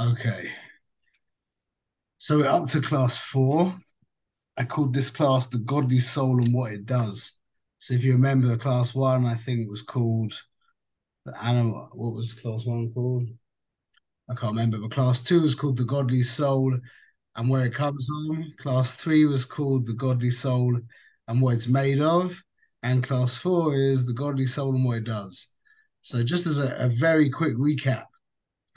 Okay. So we're up to class four. I called this class the godly soul and what it does. So if you remember class one, I think it was called the animal. What was class one called? I can't remember, but class two was called the godly soul and where it comes from. Class three was called the godly soul and what it's made of. And class four is the godly soul and what it does. So just as a, a very quick recap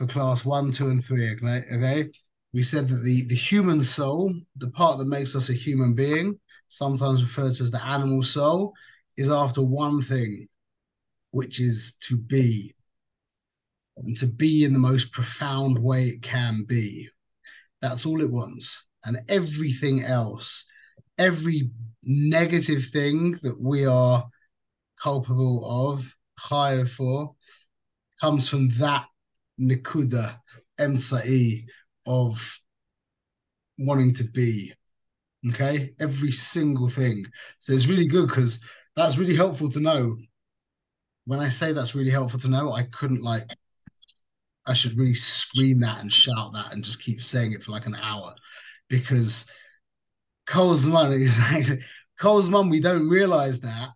for class one, two, and three, okay? okay? We said that the, the human soul, the part that makes us a human being, sometimes referred to as the animal soul, is after one thing, which is to be and to be in the most profound way it can be. That's all it wants. And everything else, every negative thing that we are culpable of, higher for, comes from that nikuda, emsa'i, of wanting to be. Okay, every single thing. So it's really good because that's really helpful to know. When I say that's really helpful to know, I couldn't like I should really scream that and shout that and just keep saying it for like an hour because Cole's mum is like Cole's mum, we don't realize that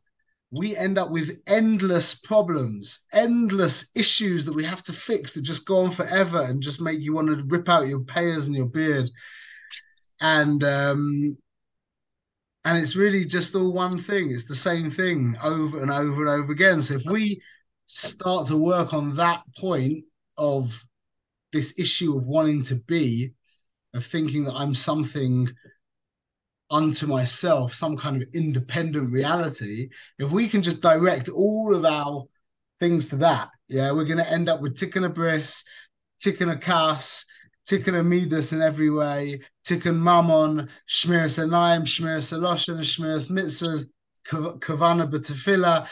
we end up with endless problems, endless issues that we have to fix that just go on forever and just make you want to rip out your payers and your beard. And um and it's really just all one thing. It's the same thing over and over and over again. So if we start to work on that point of this issue of wanting to be, of thinking that I'm something unto myself, some kind of independent reality, if we can just direct all of our things to that, yeah, we're going to end up with tikkun bris, tikkun kas, tikkun midas in every way, tikkun mammon, shmiras anayim, shmiras aloshan, shmiras mitzvahs, kavana b'tefillah,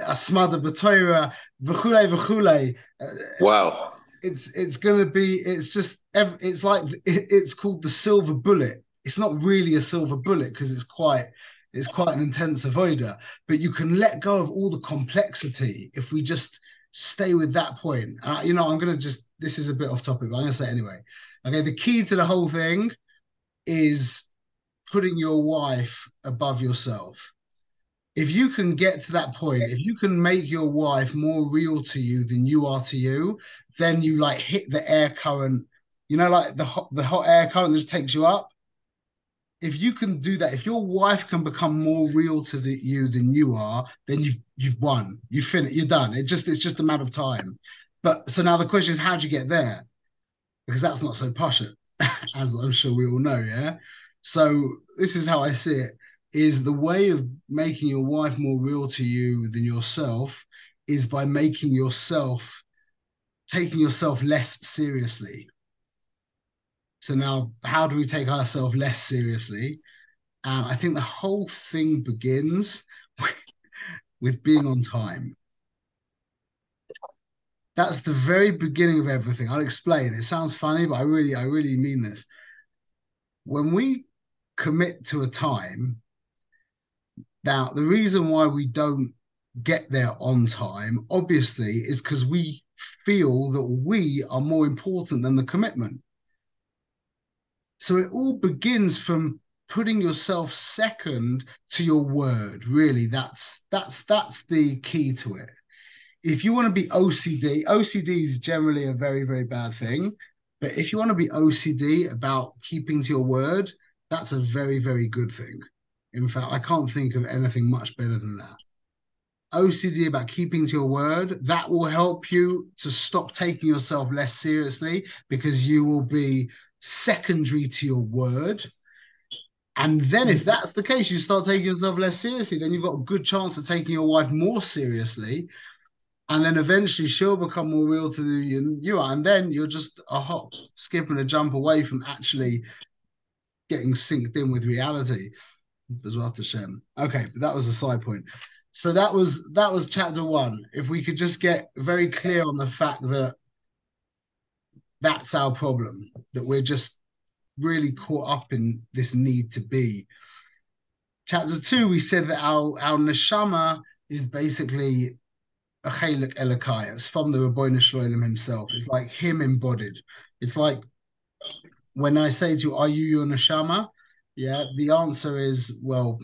asmada b'toira, v'chule v'chule. Uh, wow. It's it's gonna be it's just it's like it's called the silver bullet. It's not really a silver bullet because it's quite it's quite an intense avoider, but you can let go of all the complexity if we just stay with that point. Uh, you know, I'm gonna just this is a bit off topic, but I'm gonna say anyway. Okay, the key to the whole thing is putting your wife above yourself if you can get to that point, if you can make your wife more real to you than you are to you, then you like hit the air current, you know, like the hot, the hot air current that just takes you up. If you can do that, if your wife can become more real to the, you than you are, then you've you've won. You finished. You're done. It just it's just a matter of time. But so now the question is, how do you get there? Because that's not so posh, as I'm sure we all know. Yeah. So this is how I see it is the way of making your wife more real to you than yourself is by making yourself taking yourself less seriously. So now, how do we take ourselves less seriously? And I think the whole thing begins with, with being on time. That's the very beginning of everything. I'll explain. It sounds funny, but I really, I really mean this. When we commit to a time, now, the reason why we don't get there on time, obviously, is because we feel that we are more important than the commitment. So it all begins from putting yourself second to your word. Really, that's that's that's the key to it. If you want to be OCD, OCD is generally a very very bad thing. But if you want to be OCD about keeping to your word, that's a very very good thing. In fact, I can't think of anything much better than that. OCD about keeping to your word, that will help you to stop taking yourself less seriously because you will be secondary to your word. And then, if mm. that's the case, you start taking yourself less seriously, then you've got a good chance of taking your wife more seriously. And then eventually she'll become more real to you, you are. And then you're just a hop, skip, and a jump away from actually getting synced in with reality. Bezrat Hashem. Okay, but that was a side point. So that was that was chapter one. If we could just get very clear on the fact that that's our problem, that we're just really caught up in this need to be. Chapter two, we said that our our neshama is basically a chelik Elokai. It's from the Ribbono Shel Olam himself. It's like him embodied. It's like when I say to you, "Are you your neshama?" Yeah, the answer is well,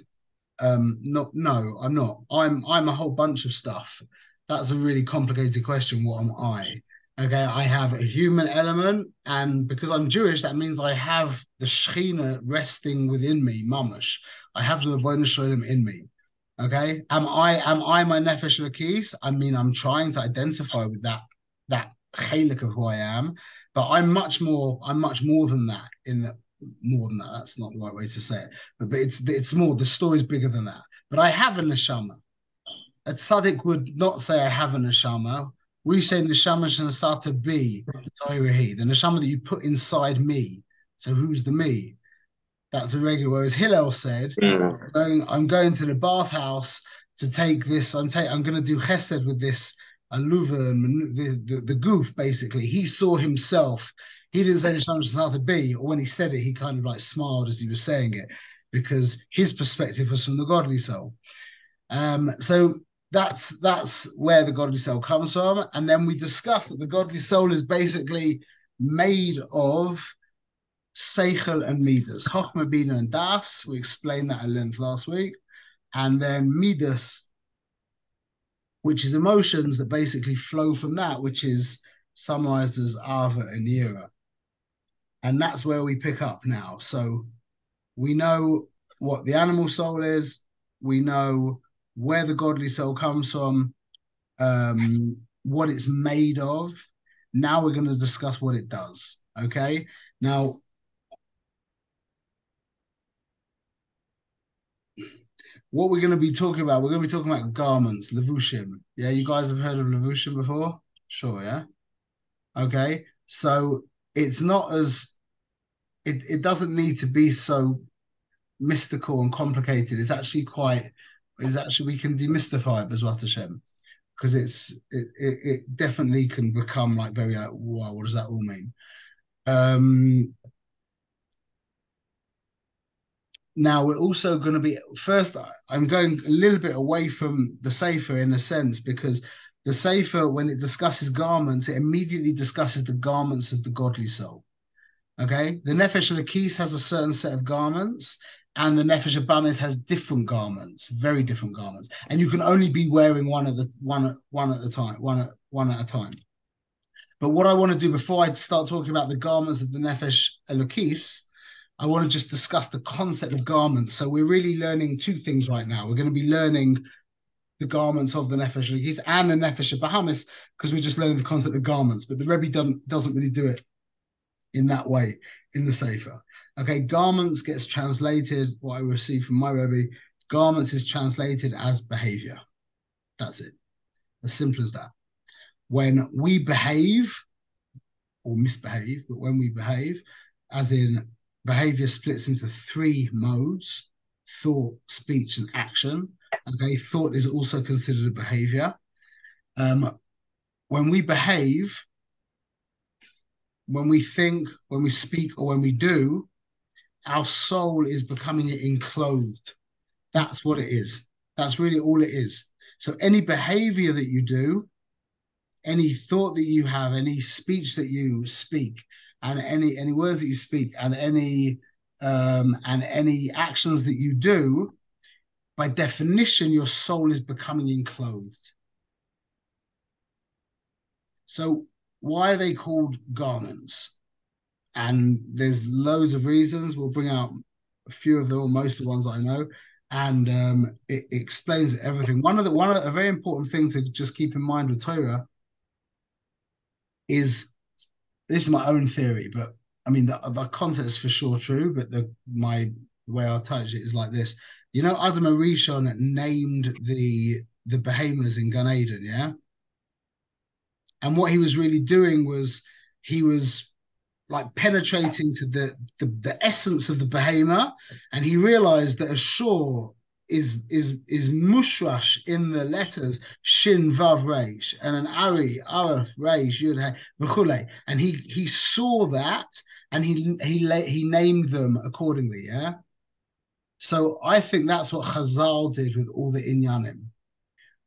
um, not no, I'm not. I'm I'm a whole bunch of stuff. That's a really complicated question. What am I? Okay, I have a human element, and because I'm Jewish, that means I have the Shechina resting within me, mamash. I have the Ribbono Shel Olam in me. Okay, am I am I my nefesh Elokis? I mean, I'm trying to identify with that that chelik of who I am, but I'm much more. I'm much more than that. In the, more than that, that's not the right way to say it. But, but it's it's more. The story's bigger than that. But I have a neshama. A tzaddik would not say I have a neshama. We say neshama shenasata be the neshama that you put inside me. So who's the me? That's a regular. Whereas Hillel said, mm. going, I'm going to the bathhouse to take this. I'm take, I'm going to do chesed with this aluva and the, the, the guf. Basically, he saw himself. He didn't say Nisham to be, or when he said it, he kind of like smiled as he was saying it, because his perspective was from the godly soul. Um, so that's that's where the godly soul comes from. And then we discussed that the godly soul is basically made of Seichel and Midas. Bina, and Das. We explained that at length last week. And then Midas, which is emotions that basically flow from that, which is summarized as Ava and Yira. And that's where we pick up now. So we know what the animal soul is, we know where the godly soul comes from, um, what it's made of. Now we're going to discuss what it does. Okay. Now, what we're going to be talking about, we're going to be talking about garments, levushim. Yeah, you guys have heard of levushim before? Sure, yeah. Okay, so it's not as it, it doesn't need to be so mystical and complicated. It's actually quite is actually we can demystify it Bezrat Hashem because it's it, it, it definitely can become like very like wow what does that all mean? Um now we're also going to be first i'm going a little bit away from the sefer in a sense because the sefer when it discusses garments it immediately discusses the garments of the godly soul. Okay? The nefesh Elokis has a certain set of garments and the nefesh abamis has different garments very different garments and you can only be wearing one at the one one at a time one at one at a time but what i want to do before i start talking about the garments of the nefesh elokis I want to just discuss the concept of garments. So we're really learning two things right now. We're going to be learning the garments of the Nefesh Elokis and the Nefesh Bahamis because we're just learning the concept of garments. But the Rebbe doesn't, doesn't really do it in that way in the Sefer. Okay, garments gets translated, what I received from my Rebbe, garments is translated as behavior. That's it. As simple as that. When we behave or misbehave, but when we behave, as in behavior splits into three modes thought, speech, and action. Okay, thought is also considered a behavior. Um, when we behave, when we think, when we speak, or when we do, our soul is becoming enclosed. That's what it is. That's really all it is. So any behavior that you do, any thought that you have, any speech that you speak, and any any words that you speak and any um, and any actions that you do, by definition, your soul is becoming enclosed. So why are they called garments? And there's loads of reasons. We'll bring out a few of them, or most of the ones I know, and um, it, it, explains everything. One of the one of the, a very important thing to just keep in mind with Torah is this is my own theory, but I mean the, the concept is for sure true, but the my way I touch it is like this. You know, Adam Arishon named the the behemoths in Gan Eden, yeah. And what he was really doing was he was like penetrating to the the, the essence of the behemoth, and he realized that a shor is is is mushrash in the letters shin vav reish and an ari aleph reish yud he and he he saw that and he he he named them accordingly yeah? So i think that's what chazal did with all the inyanim.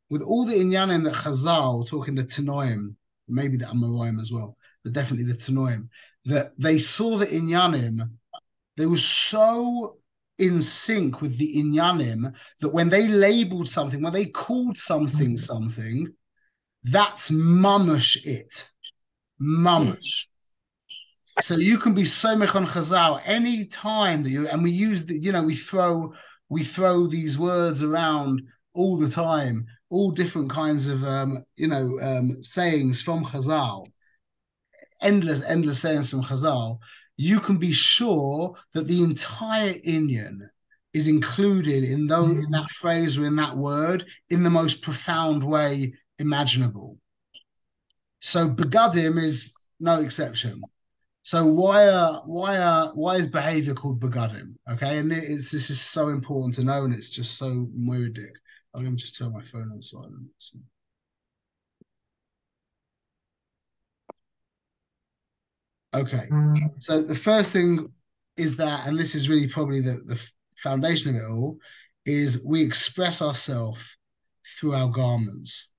With all the inyanim that chazal talking the tanoim maybe the Amoraim as well, but definitely the Tanoim, that they saw the Inyanim, they were so in sync with the Inyanim that when they labeled something, when they called something mm. something, that's mamash it. Mamash. So you can be so on Chazal any time that you and we use the, you know, we throw we throw these words around all the time, all different kinds of um, you know, um, sayings from Chazal, endless, endless sayings from Chazal. You can be sure that the entire Inyan is included in those in mm. that phrase or in that word in the most profound way imaginable. So begadim is no exception. So why are why are why is behavior called begadim? Okay, and it's this is so important to know, and it's just so moodic. I'm gonna just turn my phone on silent. Okay, mm. so the first thing is that, and this is really probably the, the foundation of it all, is we express ourselves through our garments.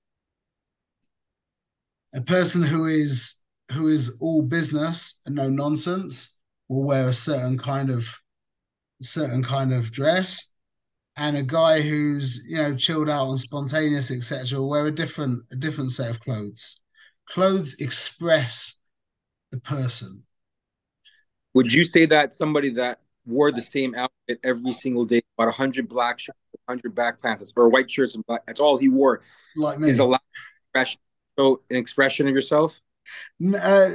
A person who is who is all business and no nonsense will wear a certain kind of certain kind of dress. And a guy who's you know chilled out and spontaneous etc will wear a different a different set of clothes. Clothes express the person would you say that somebody that wore the same outfit every single day about 100 black shirts 100 black pants or white shirts and black that's all he wore like me is a lot so an expression of yourself uh,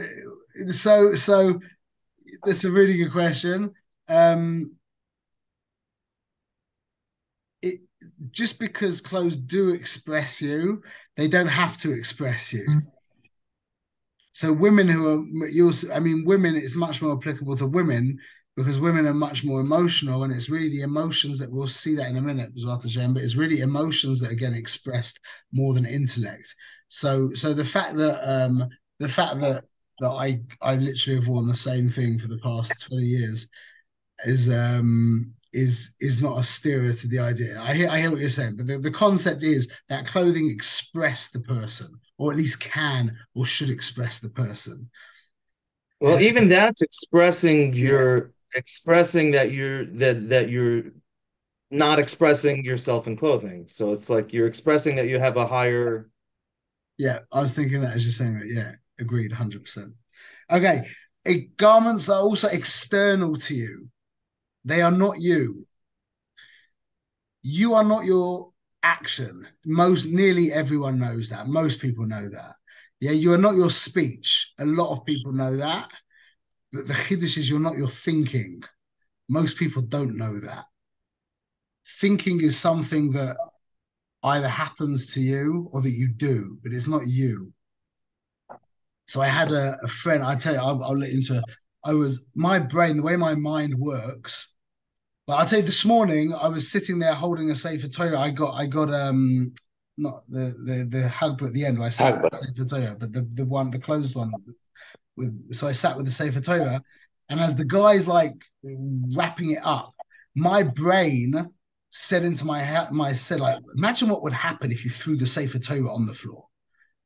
so so that's a really good question. Um, it just because clothes do express you, they don't have to express you. Mm. So women who are you'll I mean women it's much more applicable to women because women are much more emotional and it's really the emotions that we'll see that in a minute as well but it's really emotions that are getting expressed more than intellect so so the fact that um the fact that that I I literally have worn the same thing for the past 20 years is um is is not a steer to the idea. I hear I hear what you're saying, but the, the concept is that clothing express the person, or at least can or should express the person. Well, even that's expressing your yeah. expressing that you're that that you're not expressing yourself in clothing. So it's like you're expressing that you have a higher yeah, I was thinking that as you're saying that. Yeah, agreed, hundred percent. Okay, it, garments are also external to you; they are not you. You are not your action. Most, nearly everyone knows that. Most people know that. Yeah, you are not your speech. A lot of people know that. But the chiddush is you're not your thinking. Most people don't know that. Thinking is something that either happens to you or that you do, but it's not you. So I had a, a friend, I tell you, I'll, I'll let into I was my brain, the way my mind works. But I'll tell you, this morning I was sitting there holding a Sefer Torah. I got, I got, um, not the the the hug at the end. Where I sat with the Sefer Torah, but the the one, the closed one. With so I sat with the Sefer Torah, and as the guy's like wrapping it up, my brain said into my head, my said like, imagine what would happen if you threw the Sefer Torah on the floor.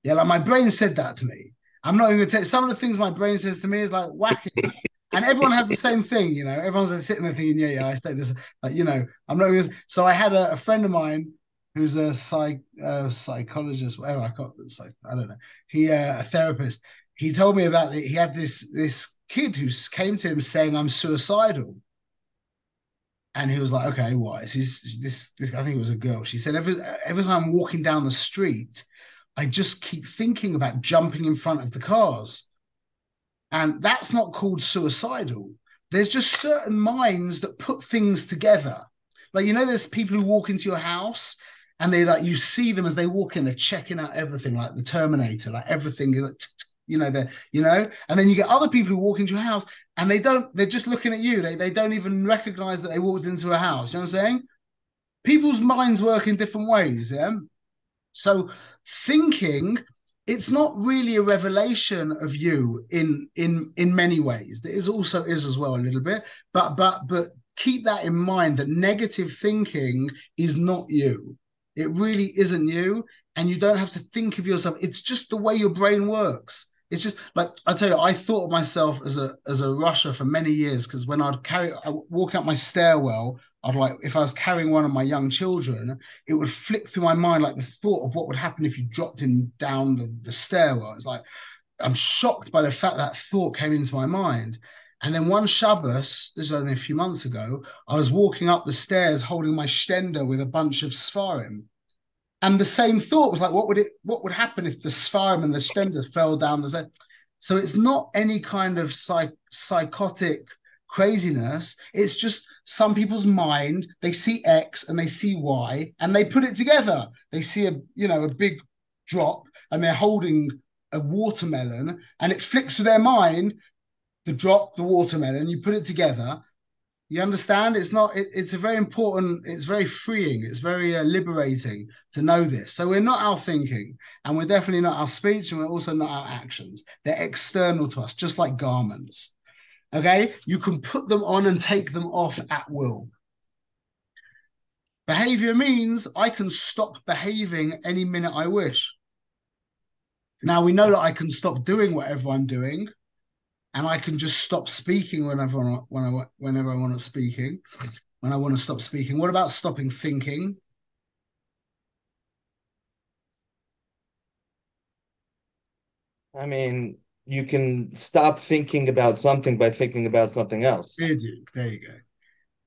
Yeah, like my brain said that to me. I'm not even gonna tell some of the things my brain says to me is like wacky. and everyone has the same thing, you know. Everyone's sitting there thinking, yeah, yeah, I say this, like, you know, I'm not even. So I had a, a friend of mine who's a psych uh, psychologist, whatever I can't, like, I don't know. He uh, a therapist. He told me about the, he had this this kid who came to him saying, "I'm suicidal," and he was like, "Okay, why?" She's this, this. I think it was a girl. She said, "Every every time I'm walking down the street, I just keep thinking about jumping in front of the cars, and that's not called suicidal. There's just certain minds that put things together. Like you know, there's people who walk into your house." And they like you see them as they walk in, they're checking out everything, like the Terminator, like everything, like you know, the you know, and then you get other people who walk into your house and they don't, they're just looking at you. They they don't even recognize that they walked into a house. You know what I'm saying? People's minds work in different ways, yeah. So thinking it's not really a revelation of you in in in many ways there is also is as well a little bit but but but keep that in mind that negative thinking is not you it really isn't you and you don't have to think of yourself. It's just the way your brain works. It's just like I tell you, I thought of myself as a as a rasha for many years because when I'd carry, I walk out my stairwell, I'd like if I was carrying one of my young children, it would flick through my mind like the thought of what would happen if you dropped him down the, the stairwell. It's like I'm shocked by the fact that thought came into my mind. And then one Shabbos, this was only a few months ago, I was walking up the stairs holding my stender with a bunch of Sfarim. And the same thought was like, what would it what would happen if the Sfarim and the stender fell down the stairs? So it's not any kind of psych, psychotic craziness. It's just some people's mind, they see X and they see Y and they put it together. They see a, you know, a big drop and they're holding a watermelon and it flicks to their mind the drop, the watermelon, you put it together. You understand? It's not. It, it's a very important. It's very freeing. It's very uh, liberating to know this. So we're not our thinking, and we're definitely not our speech, and we're also not our actions. They're external to us, just like garments. Okay, you can put them on and take them off at will. Behavior means I can stop behaving any minute I wish. Now we know that I can stop doing whatever I'm doing, and I can just stop speaking whenever I, when I whenever I want to speaking, when I want to stop speaking. What about stopping thinking? I mean, you can stop thinking about something by thinking about something else. There you go.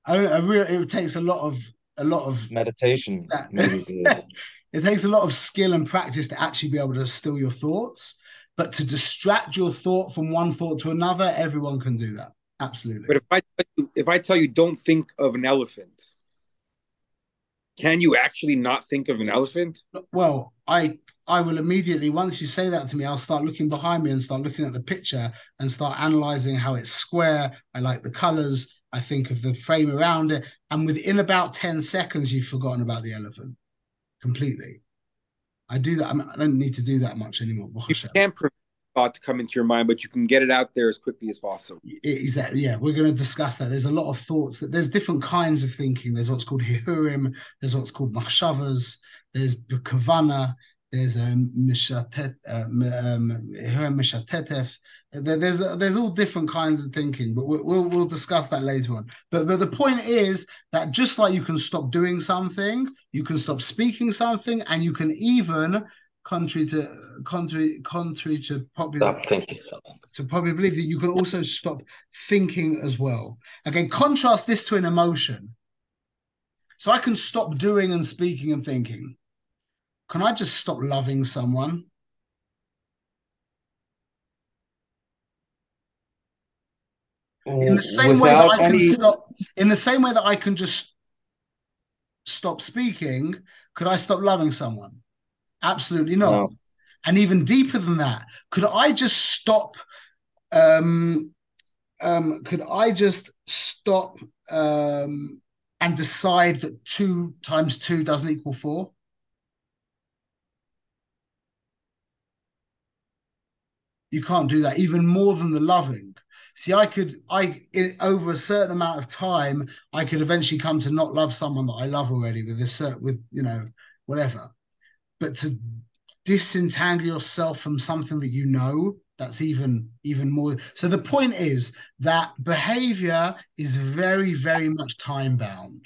I, I really, it takes a lot of a lot of meditation. it takes a lot of skill and practice to actually be able to still your thoughts. But to distract your thought from one thought to another, everyone can do that. Absolutely. But if I you, if I tell you don't think of an elephant, can you actually not think of an elephant? Well, I I will immediately once you say that to me, I'll start looking behind me and start looking at the picture and start analyzing how it's square. I like the colors. I think of the frame around it, and within about ten seconds, you've forgotten about the elephant completely. I do that. I, mean, I don't need to do that much anymore. You can't prevent thought to come into your mind, but you can get it out there as quickly as possible. Exactly. Yeah, we're going to discuss that. There's a lot of thoughts that there's different kinds of thinking. There's what's called hirhurim. There's what's called machshavas. There's kavana. There's a um, mishatet, um. There's there's all different kinds of thinking, but we'll, we'll, we'll discuss that later on. But but the point is that just like you can stop doing something, you can stop speaking something, and you can even contrary to contrary contrary to popular thinking something to probably believe that you can also stop thinking as well. Again, contrast this to an emotion. So I can stop doing and speaking and thinking can I just stop loving someone? In the same way that I any... can stop, in the same way that I can just stop speaking, could I stop loving someone? Absolutely not. No. And even deeper than that, could I just stop? Um, um, could I just stop um, and decide that two times two doesn't equal four? You can't do that even more than the loving. See i could i over a certain amount of time i could eventually come to not love someone that i love already with this uh, with you know whatever. But to disentangle yourself from something that you know that's even even more. So the point is that behavior is very very much time bound.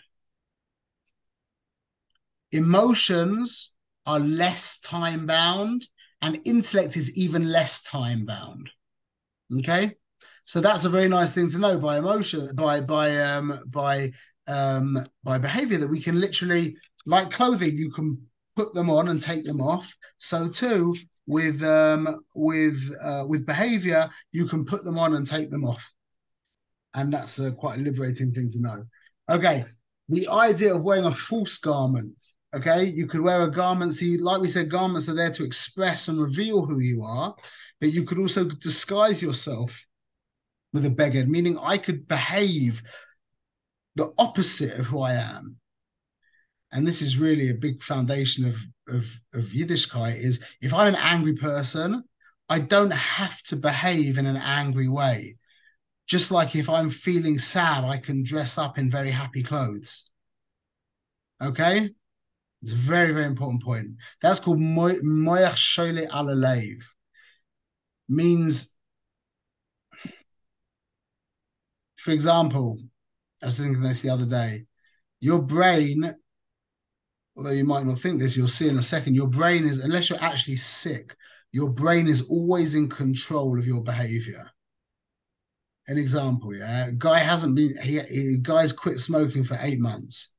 Emotions are less time bound and intellect is even less time bound. Okay, so that's a very nice thing to know by emotion, by by um, by um, by behavior that we can literally, like clothing, you can put them on and take them off. So too with um, with uh, with behavior, you can put them on and take them off, and that's a quite a liberating thing to know. Okay, the idea of wearing a false garment Okay, you could wear a garment. See, like we said, garments are there to express and reveal who you are, but you could also disguise yourself with a beggar, meaning I could behave the opposite of who I am. And this is really a big foundation of, of, of Yiddishkeit is if I'm an angry person, I don't have to behave in an angry way. Just like if I'm feeling sad, I can dress up in very happy clothes. Okay? It's a very, very important point. That's called moyach shole alalev. Means, for example, I was thinking this the other day. Your brain, although you might not think this, you'll see in a second. Your brain is, unless you're actually sick, your brain is always in control of your behavior. An example, yeah, guy hasn't been he, he guy's quit smoking for eight months,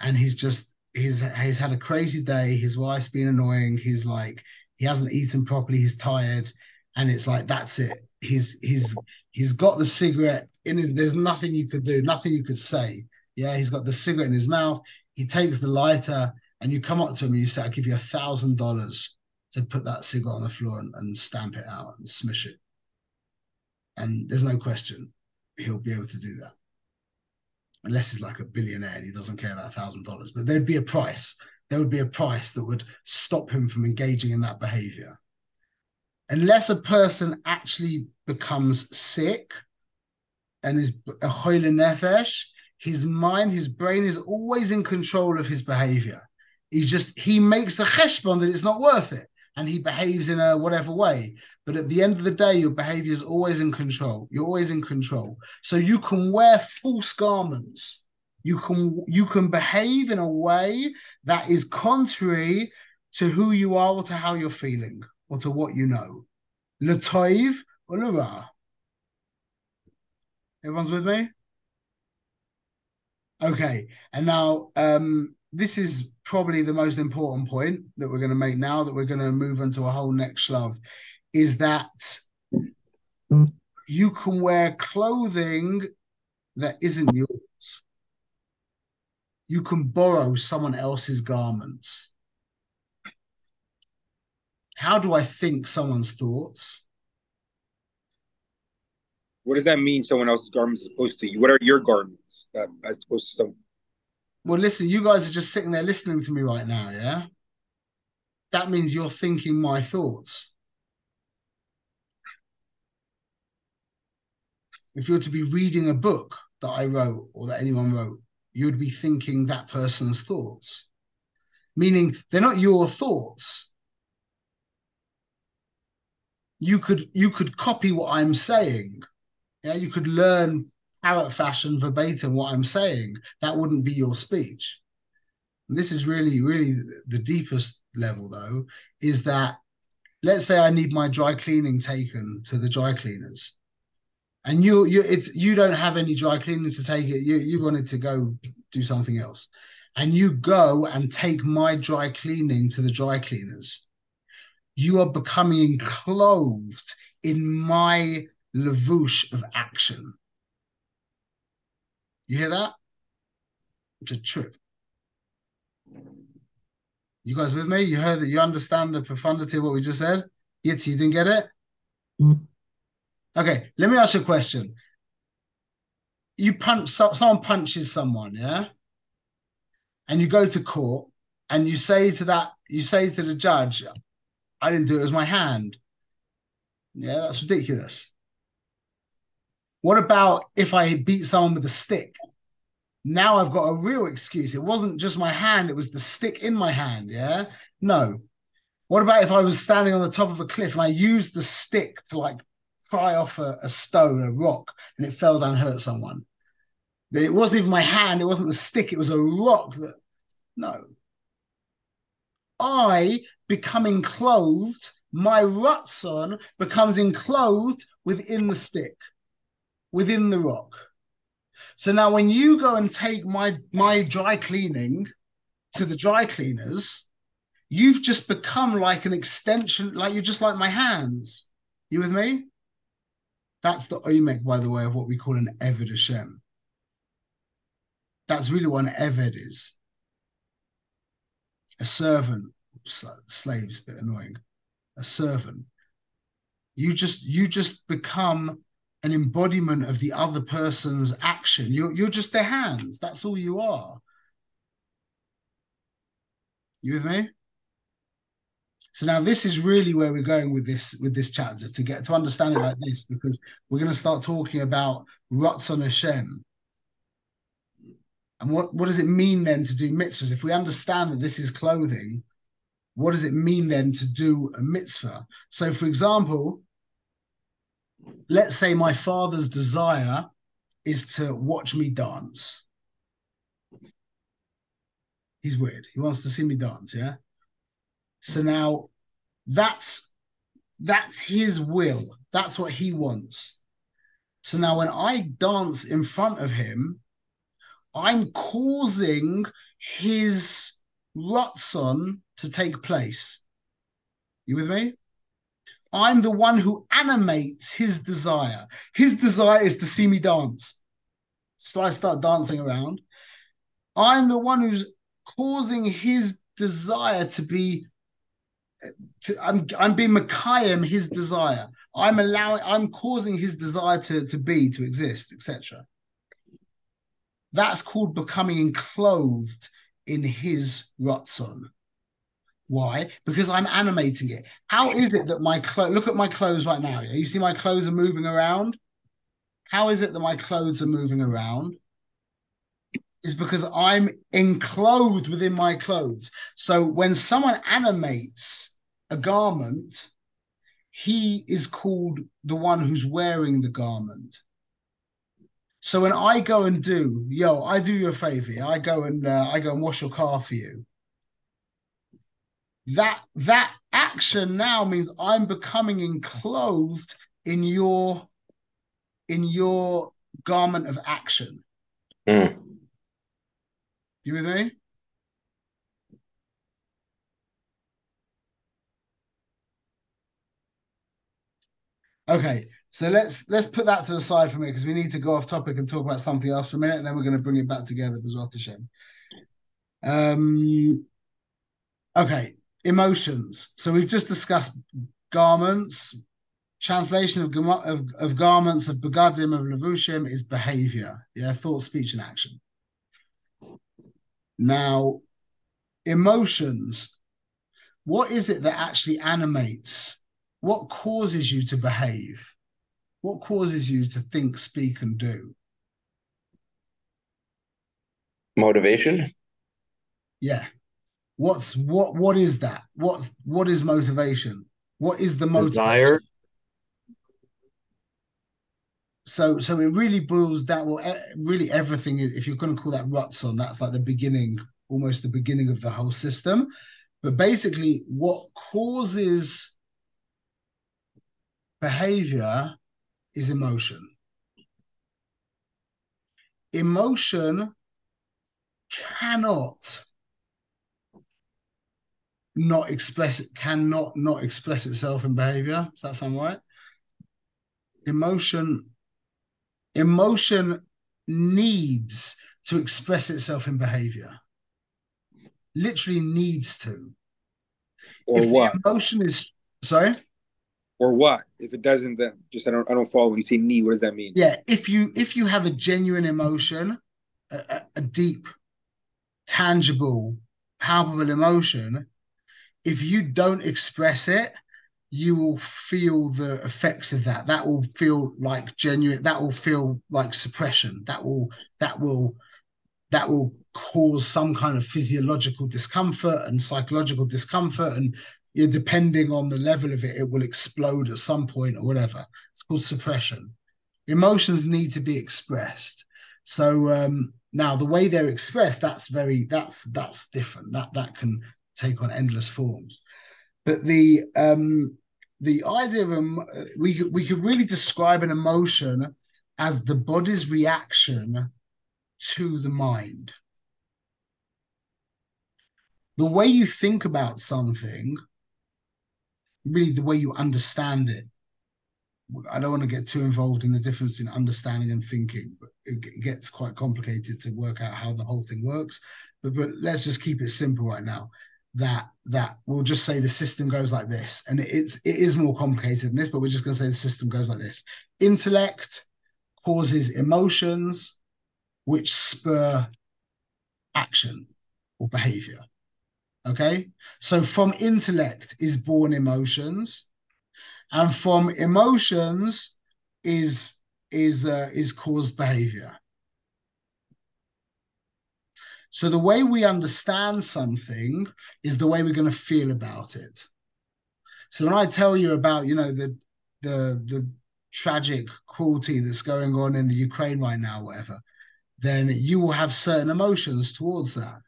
and he's just he's he's had a crazy day. His wife's been annoying. He's like he hasn't eaten properly. He's tired, and it's like that's it. He's he's he's got the cigarette in his. There's nothing you could do. Nothing you could say. Yeah, he's got the cigarette in his mouth. He takes the lighter, and you come up to him and you say, "I'll give you a thousand dollars to put that cigarette on the floor and, and stamp it out and smish it." And there's no question he'll be able to do that unless he's like a billionaire and he doesn't care about a thousand dollars. But there'd be a price. There would be a price that would stop him from engaging in that behavior. Unless a person actually becomes sick and is a nefesh, his mind, his brain is always in control of his behavior. He just he makes the cheshbon that it's not worth it and he behaves in a whatever way. But at the end of the day, your behavior is always in control. You're always in control. So you can wear false garments. You can you can behave in a way that is contrary to who you are or to how you're feeling or to what you know. Latoiv or Lara. Everyone's with me? Okay. And now um this is probably the most important point that we're going to make now that we're going to move into a whole next love is that you can wear clothing that isn't yours. You can borrow someone else's garments. How do I think someone's thoughts? What does that mean? Someone else's garments is supposed to you? What are your garments that as opposed to some? Well, listen, you guys are just sitting there listening to me right now, yeah? That means you're thinking my thoughts. If you were to be reading a book that I wrote or that anyone wrote, you'd be thinking that person's thoughts. Meaning they're not your thoughts. You could you could copy what I'm saying. Yeah, you could learn parrot fashion verbatim what I'm saying. That wouldn't be your speech. And this is really, really the deepest level, though, is that let's say I need my dry cleaning taken to the dry cleaners. And you you it's you don't have any dry cleaning to take it. You you wanted to go do something else. And you go and take my dry cleaning to the dry cleaners. You are becoming clothed in my levush of action. You hear that? It's a trip. You guys with me? You heard that you understand the profundity of what we just said? Yitz, you didn't get it? Mm. Okay, let me ask you a question. You punch someone punches someone, yeah? And you go to court and you say to that, you say to the judge, I didn't do it, it was my hand. Yeah, that's ridiculous. What about if I beat someone with a stick? Now I've got a real excuse. It wasn't just my hand, it was the stick in my hand. Yeah. No. What about if I was standing on the top of a cliff and I used the stick to like pry off a, a stone, a rock, and it fell down and hurt someone? It wasn't even my hand, it wasn't the stick, it was a rock that. No. I becoming clothed, my rutson becomes enclosed within the stick within the rock. So now when you go and take my my dry cleaning to the dry cleaners, you've just become like an extension, like you're just like my hands. You with me? That's the omek, by the way, of what we call an Eved Hashem. That's really what an Eved is. A servant, slaves, a bit annoying. A servant. You just you just become an embodiment of the other person's action. You're you're just their hands. That's all you are. You with me? So now this is really where we're going with this with this chapter to get to understand it like this because we're going to start talking about Ratzon Hashem. And what, what does it mean then to do mitzvahs? If we understand that this is clothing, what does it mean then to do a mitzvah? So, for example, let's say my father's desire is to watch me dance. He's weird. He wants to see me dance, yeah? So now that's that's his will. That's what he wants. So now when I dance in front of him, I'm causing his Ratzon to take place. You with me? I'm the one who animates his desire. His desire is to see me dance. So I start dancing around. I'm the one who's causing his desire to be to, I'm I'm being Makayim his desire. I'm allowing I'm causing his desire to, to be, to exist, etc. That's called becoming enclosed in his Ratzon. Why? Because I'm animating it. How is it that my clothes look at my clothes right now? You see my clothes are moving around? How is it that my clothes are moving around? Is because I'm enclosed within my clothes. So when someone animates a garment, he is called the one who's wearing the garment. So when I go and do, yo, I do you a favor. I go and uh, I go and wash your car for you. That that action now means I'm becoming enclosed in your in your garment of action. Mm. You with me? Okay, so let's let's put that to the side for a minute because we need to go off topic and talk about something else for a minute, and then we're going to bring it back together as well to Shem. Um, okay, emotions. So we've just discussed garments. Translation of, of, of garments of begadim of levushim is behavior. Yeah, thought, speech, and action. Now, emotions. What is it that actually animates? What causes you to behave? What causes you to think, speak, and do? Motivation. Yeah. What's what? What is that? What's what is motivation? What is the motivation? Desire. So so it really boils down. Well, really everything is. If you're going to call that ruts on that's like the beginning, almost the beginning of the whole system. But basically, what causes behavior is emotion. Emotion cannot not express it cannot not express itself in behavior. Does that sound right? Emotion emotion needs to express itself in behavior. Literally needs to. Or if what? emotion is sorry? Or what? If it doesn't then just i don't i don't follow when you say need what does that mean? Yeah if you if you have a genuine emotion a, a deep tangible palpable emotion if you don't express it you will feel the effects of that that will feel like genuine that will feel like suppression that will that will that will cause some kind of physiological discomfort and psychological discomfort and depending on the level of it, it will explode at some point or whatever. It's called suppression. Emotions need to be expressed. So um, now the way they're expressed, that's very that's that's different. That that can take on endless forms. But the um, the idea of um, we we could really describe an emotion as the body's reaction to the mind. The way you think about something really the way you understand it. I don't want to get too involved in the difference in understanding and thinking, but it gets quite complicated to work out how the whole thing works. But but let's just keep it simple right now. That that we'll just say the system goes like this, and it's it is more complicated than this, but we're just going to say the system goes like this. Intellect causes emotions, which spur action or behavior. Okay, so from intellect is born emotions, and from emotions is is uh, is caused behavior. So the way we understand something is the way we're going to feel about it. So when I tell you about, you know, the the the tragic cruelty that's going on in the Ukraine right now, whatever, then you will have certain emotions towards that.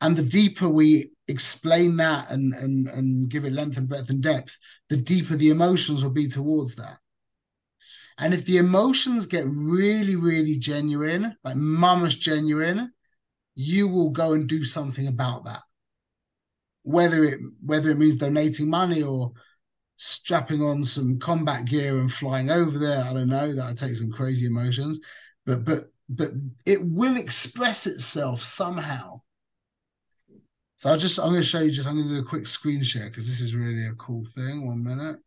And the deeper we explain that and and and give it length and breadth and depth, the deeper the emotions will be towards that. And if the emotions get really, really genuine, like mamash genuine, you will go and do something about that. Whether it whether it means donating money or strapping on some combat gear and flying over there, I don't know. That'll take some crazy emotions, but but but it will express itself somehow. So I'll just I'm going to show you just I'm going to do a quick screen share because this is really a cool thing. One minute.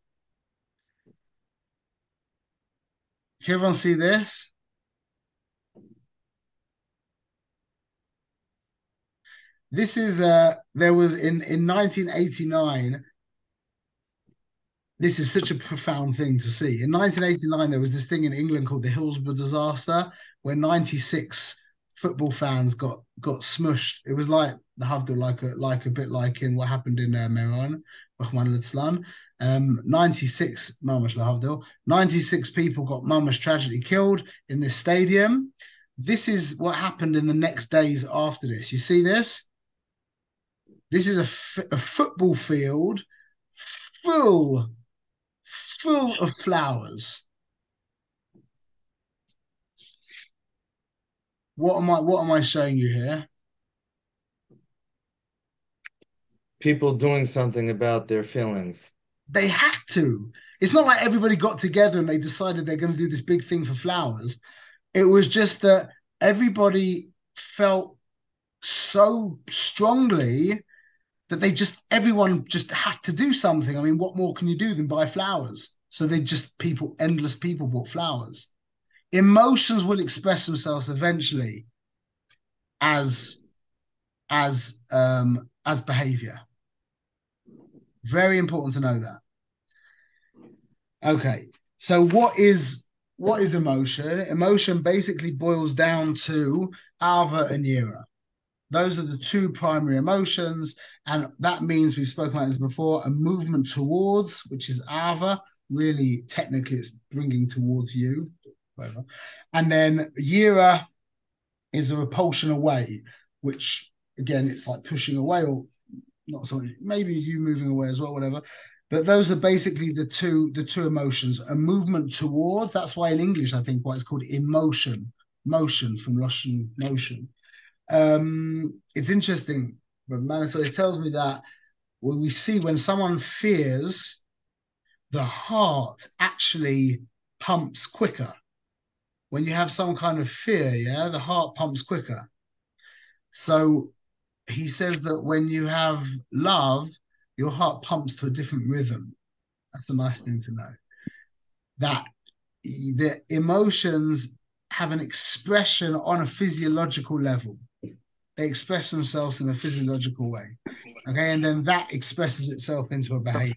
Can everyone see this? This is uh there was in in 1989 this is such a profound thing to see. In 1989 there was this thing in England called the Hillsborough disaster where 96 football fans got got smushed. It was like the Havdil, like a like a bit like in what happened in uh, Meron, Rahman al um, 96 Mamash Lahavdil, 96 people got Mamash tragically killed in this stadium. This is what happened in the next days after this. You see this? This is a, a football field full, full of flowers. What am I? What am I showing you here? People doing something about their feelings. They had to. It's not like everybody got together and they decided they're going to do this big thing for flowers. It was just that everybody felt so strongly that they just everyone just had to do something. I mean, what more can you do than buy flowers? So they just people, endless people bought flowers. Emotions will express themselves eventually as as um as behavior. Very important to know that. Okay, so what is what is emotion? Emotion basically boils down to Ava and Yira. Those are the two primary emotions, and that means we've spoken about this before. A movement towards, which is Ava. Really, technically, it's bringing towards you, whatever. And then Yira is a repulsion away, which again, it's like pushing away, or not so maybe you moving away as well, whatever. But those are basically the two the two emotions. A movement towards. That's why in English, I think, why it's called emotion, motion from Russian motion. Um, it's interesting, but Manasol it tells me that when we see when someone fears, the heart actually pumps quicker. When you have some kind of fear, yeah, the heart pumps quicker. So he says that when you have love, your heart pumps to a different rhythm. That's a nice thing to know. That the emotions have an expression on a physiological level. They express themselves in a physiological way. Okay. And then that expresses itself into a behavior.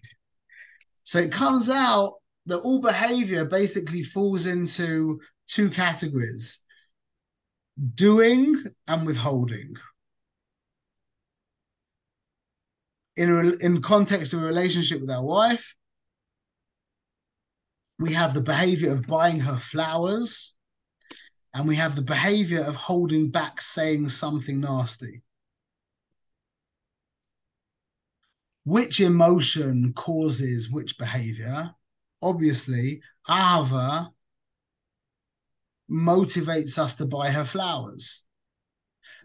So it comes out that all behavior basically falls into two categories doing and withholding. in in context of a relationship with our wife, we have the behavior of buying her flowers, and we have the behavior of holding back saying something nasty. Which emotion causes which behavior? Obviously, Ava motivates us to buy her flowers.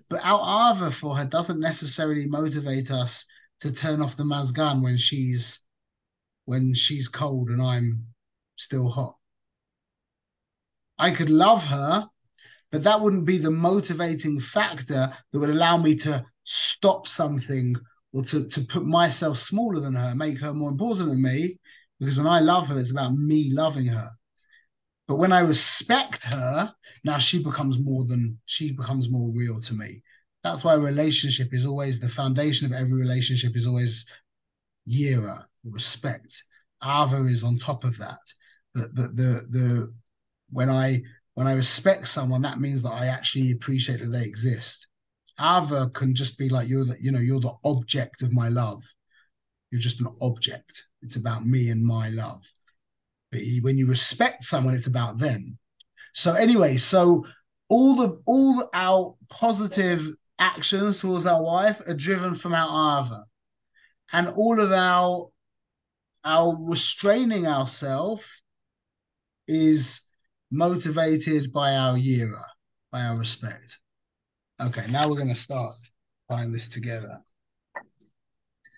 But our Ava for her doesn't necessarily motivate us to turn off the mazgan when she's when she's cold and I'm still hot. I could love her, but that wouldn't be the motivating factor that would allow me to stop something or to, to put myself smaller than her, make her more important than me. Because when I love her, it's about me loving her. But when I respect her, now she becomes more than she becomes more real to me that's why relationship is always the foundation of every relationship is always yira respect ava is on top of that but the, the the when i when i respect someone that means that i actually appreciate that they exist Ava can just be like you're the, you know, you're the object of my love. You're just an object. It's about me and my love. But when you respect someone, it's about them. So anyway, so all the all our positive actions towards our wife are driven from our Ava. And all of our our restraining ourselves is motivated by our yira, by our respect. Okay, now we're going to start tying this together.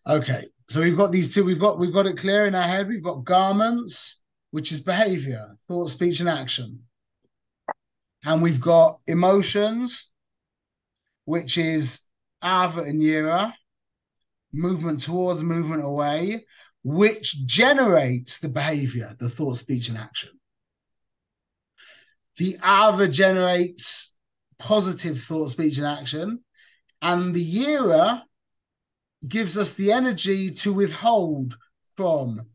Okay, so we've got these two. We've got we've got it clear in our head. We've got garments, which is behavior, thought, speech, and action, and we've got emotions, which is ava and yira, movement towards, movement away, which generates the behavior, the thought, speech, and action. The ava generates positive thought, speech, and action. And the yira gives us the energy to withhold from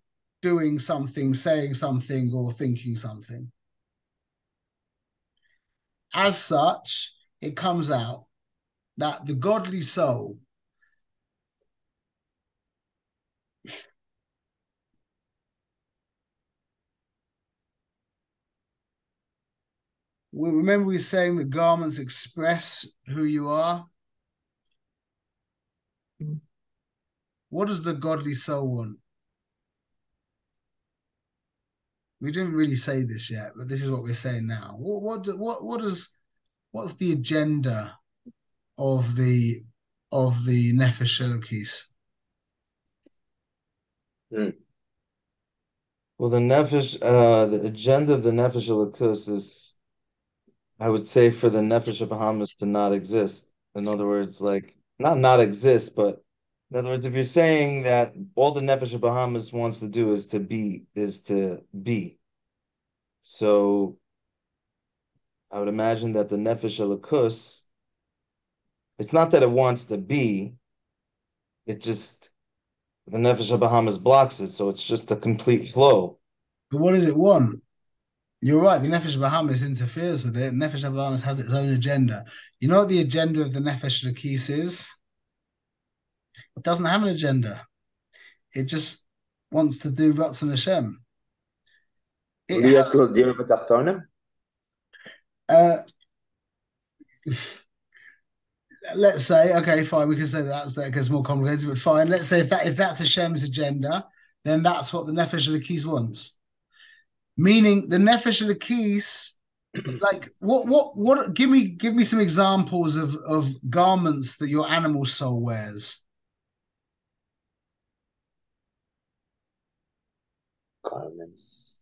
doing something, saying something, or thinking something. As such, it comes out that the godly soul we remember we were saying that garments express who you are. What does the godly soul want? We didn't really say this yet, but this is what we're saying now. What what what what is what's the agenda of the of the Nefesh Elokis? Hmm. Well, the Nefesh, uh, the agenda of the Nefesh Elokis is I would say for the Nefesh of Bahamis to not exist. In other words, like not not exist, but in other words, if you're saying that all the Nefesh of Bahamis wants to do is to be, is to be. So I would imagine that the Nefesh Elokis, it's not that it wants to be, it just the Nefesh of Bahamis blocks it, so it's just a complete flow. But what does it want? You're right. The Nefesh Bahamis interferes with it. Nefesh Bahamis has its own agenda. You know what the agenda of the Nefesh Elokis is? It doesn't have an agenda. It just wants to do Ratzon Hashem. It has, uh, let's say, okay, fine, we can say that that's, that gets more complicated, but fine. Let's say if that if that's Hashem's agenda, then that's what the Nefesh Elokis wants meaning the nefesh of the keys like what what what give me give me some examples of of garments that your animal soul wears. Garments.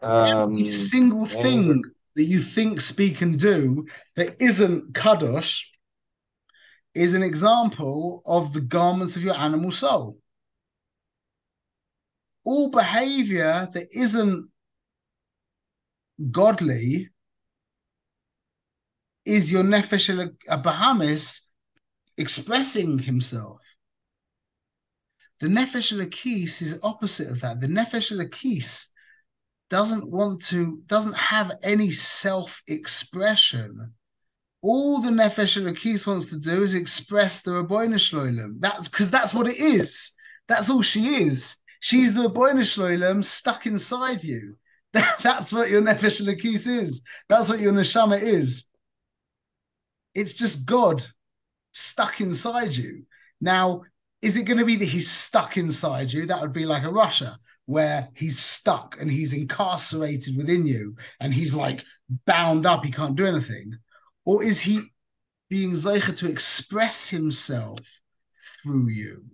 Um, every single thing that you think speak and do that isn't kadosh is an example of the garments of your animal soul all behavior that isn't godly is your nefesh Bahamis expressing himself. The nefesh Elokis is opposite of that. The nefesh Elokis doesn't want to, doesn't have any self-expression. All the nefesh Elokis wants to do is express the Ribbono Shel Olam. That's because that's what it is. That's all she is. She's the Ribbono Shel Olam stuck inside you. That's what your Nefesh Elokis is. That's what your Neshama is. It's just God stuck inside you. Now, is it going to be that he's stuck inside you? That would be like a rasha where he's stuck and he's incarcerated within you and he's like bound up, he can't do anything. Or is he being Zeicha to express himself through you?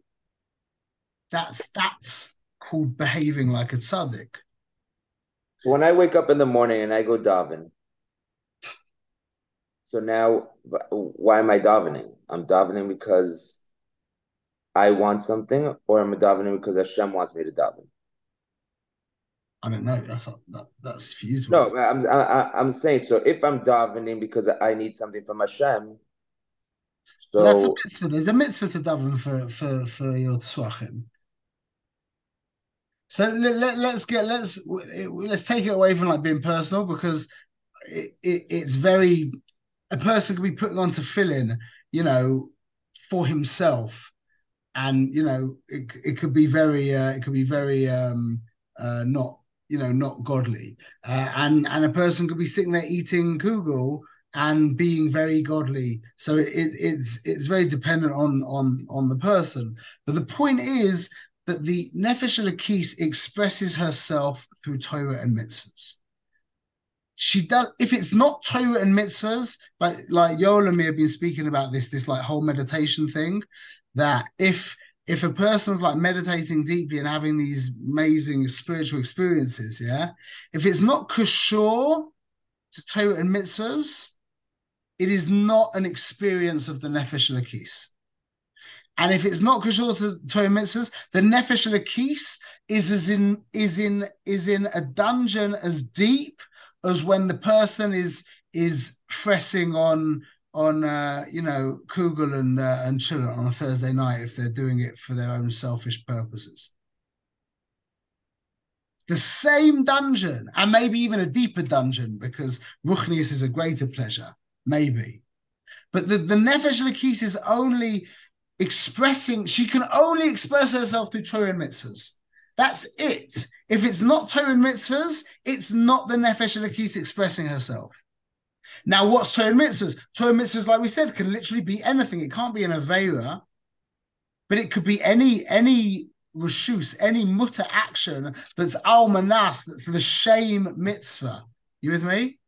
That's that's called behaving like a tzaddik. So when I wake up in the morning and I go daven, so now why am I davening? I'm davening because I want something, or I'm I davening because Hashem wants me to daven? I don't know. That's that, that's for you. no, I'm I, I'm saying so. If I'm davening because I need something from Hashem, so that's a mitzvah. There's a mitzvah to daven for for for your tzwachim. So let, let, let's get let's let's take it away from like being personal because it, it, it's very a person could be putting on tefillin, you know, for himself, and you know, it it could be very uh, it could be very um, uh, not you know not godly, uh, and and a person could be sitting there eating kugel and being very godly. So it, it's it's very dependent on on on the person. But the point is that the Nefesh Elokis expresses herself through Torah and mitzvahs. She does if it's not Torah and mitzvahs, but like Yoel and me have been speaking about this, this like whole meditation thing, that if if a person's like meditating deeply and having these amazing spiritual experiences, yeah, if it's not kashor to Torah and mitzvahs, it is not an experience of the Nefesh Elokis. And if it's not kashur to Torah mitzvahs, the Nefesh Elokis is as in is in is in a dungeon as deep as when the person is is pressing on on uh, you know Kugel and uh, and Chiller on a Thursday night if they're doing it for their own selfish purposes. The same dungeon, and maybe even a deeper dungeon, because Ruchnius is a greater pleasure maybe. But the, the Nefesh Elokis is only expressing, she can only express herself through Torah and mitzvahs. That's it. If it's not Torah and mitzvahs, it's not the Nefesh Elokis expressing herself. Now, what's Torah and mitzvahs? Torah and mitzvahs, like we said, can literally be anything. It can't be an Avera, but it could be any any reshus, any mutter action that's al manas, that's the shame mitzvah. You with me?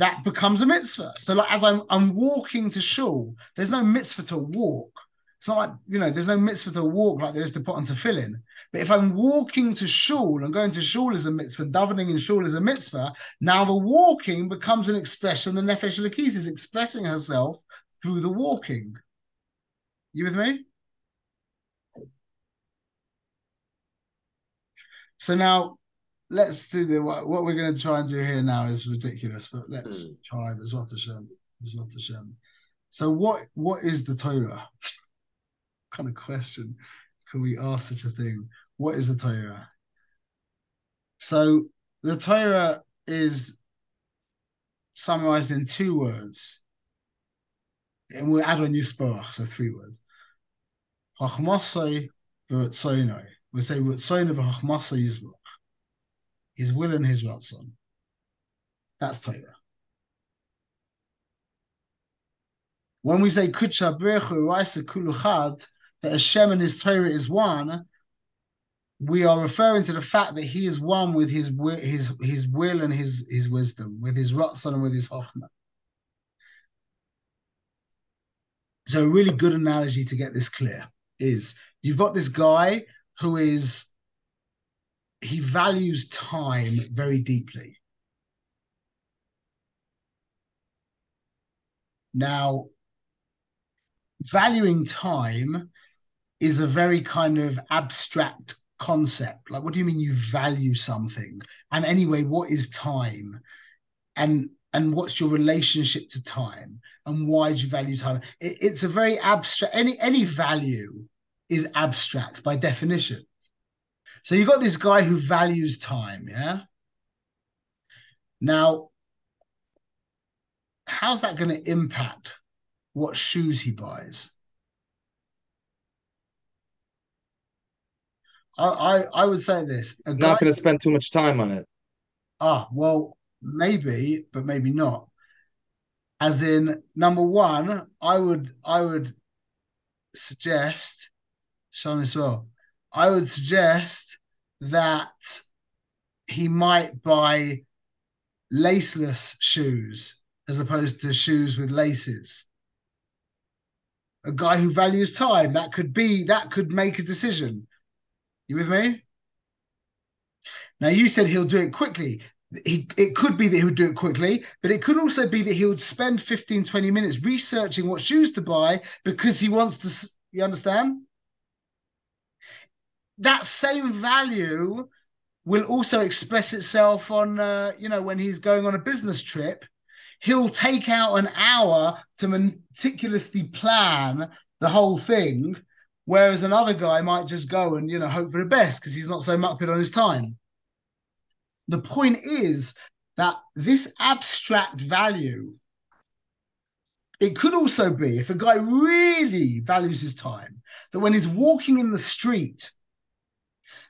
That becomes a mitzvah. So like as I'm I'm walking to shul, there's no mitzvah to walk. It's not like, you know, there's no mitzvah to walk like there is to put on tefillin. But if I'm walking to shul and going to shul is a mitzvah, davening in shul is a mitzvah, now the walking becomes an expression. The Nefesh Elokis is expressing herself through the walking. You with me? So now let's do the what, what we're going to try and do here now is ridiculous, but let's mm. try as well to Shem. As well to Shem. So what what is the Torah? what kind of question can we ask such a thing? What is the Torah? So the Torah is summarized in two words. And we'll add on Yisborach, so three words. V'rotzoinoi. We say rotzoinoi v'chachmasai Yisborach his will and his ratzon. That's Torah. When we say Kucha Brechu Raisa Kuluchad, that Hashem and his Torah is one, we are referring to the fact that he is one with his his his will and his his wisdom, with his ratzon and with his chokhmah. So a really good analogy to get this clear is you've got this guy who is he values time very deeply. Now, valuing time is a very kind of abstract concept. Like, what do you mean you value something? And anyway, what is time? And and what's your relationship to time? And why do you value time? It, it's a very abstract. Any any value is abstract by definition. So you got this guy who values time, yeah? Now, how's that going to impact what shoes he buys? I, I, I would say this. Not going to spend too much time on it. Ah, well, maybe, but maybe not. As in, number one, I would I would suggest, Sean as well, I would suggest that he might buy laceless shoes as opposed to shoes with laces. A guy who values time, that could be, that could make a decision. You with me? Now, you said he'll do it quickly. He, it could be that he would do it quickly, but it could also be that he would spend 15, 20 minutes researching what shoes to buy because he wants to, you understand? That same value will also express itself on uh, you know when he's going on a business trip. He'll take out an hour to meticulously plan the whole thing whereas another guy might just go and you know hope for the best because he's not so much on his time. The point is that this abstract value, it could also be if a guy really values his time, that when he's walking in the street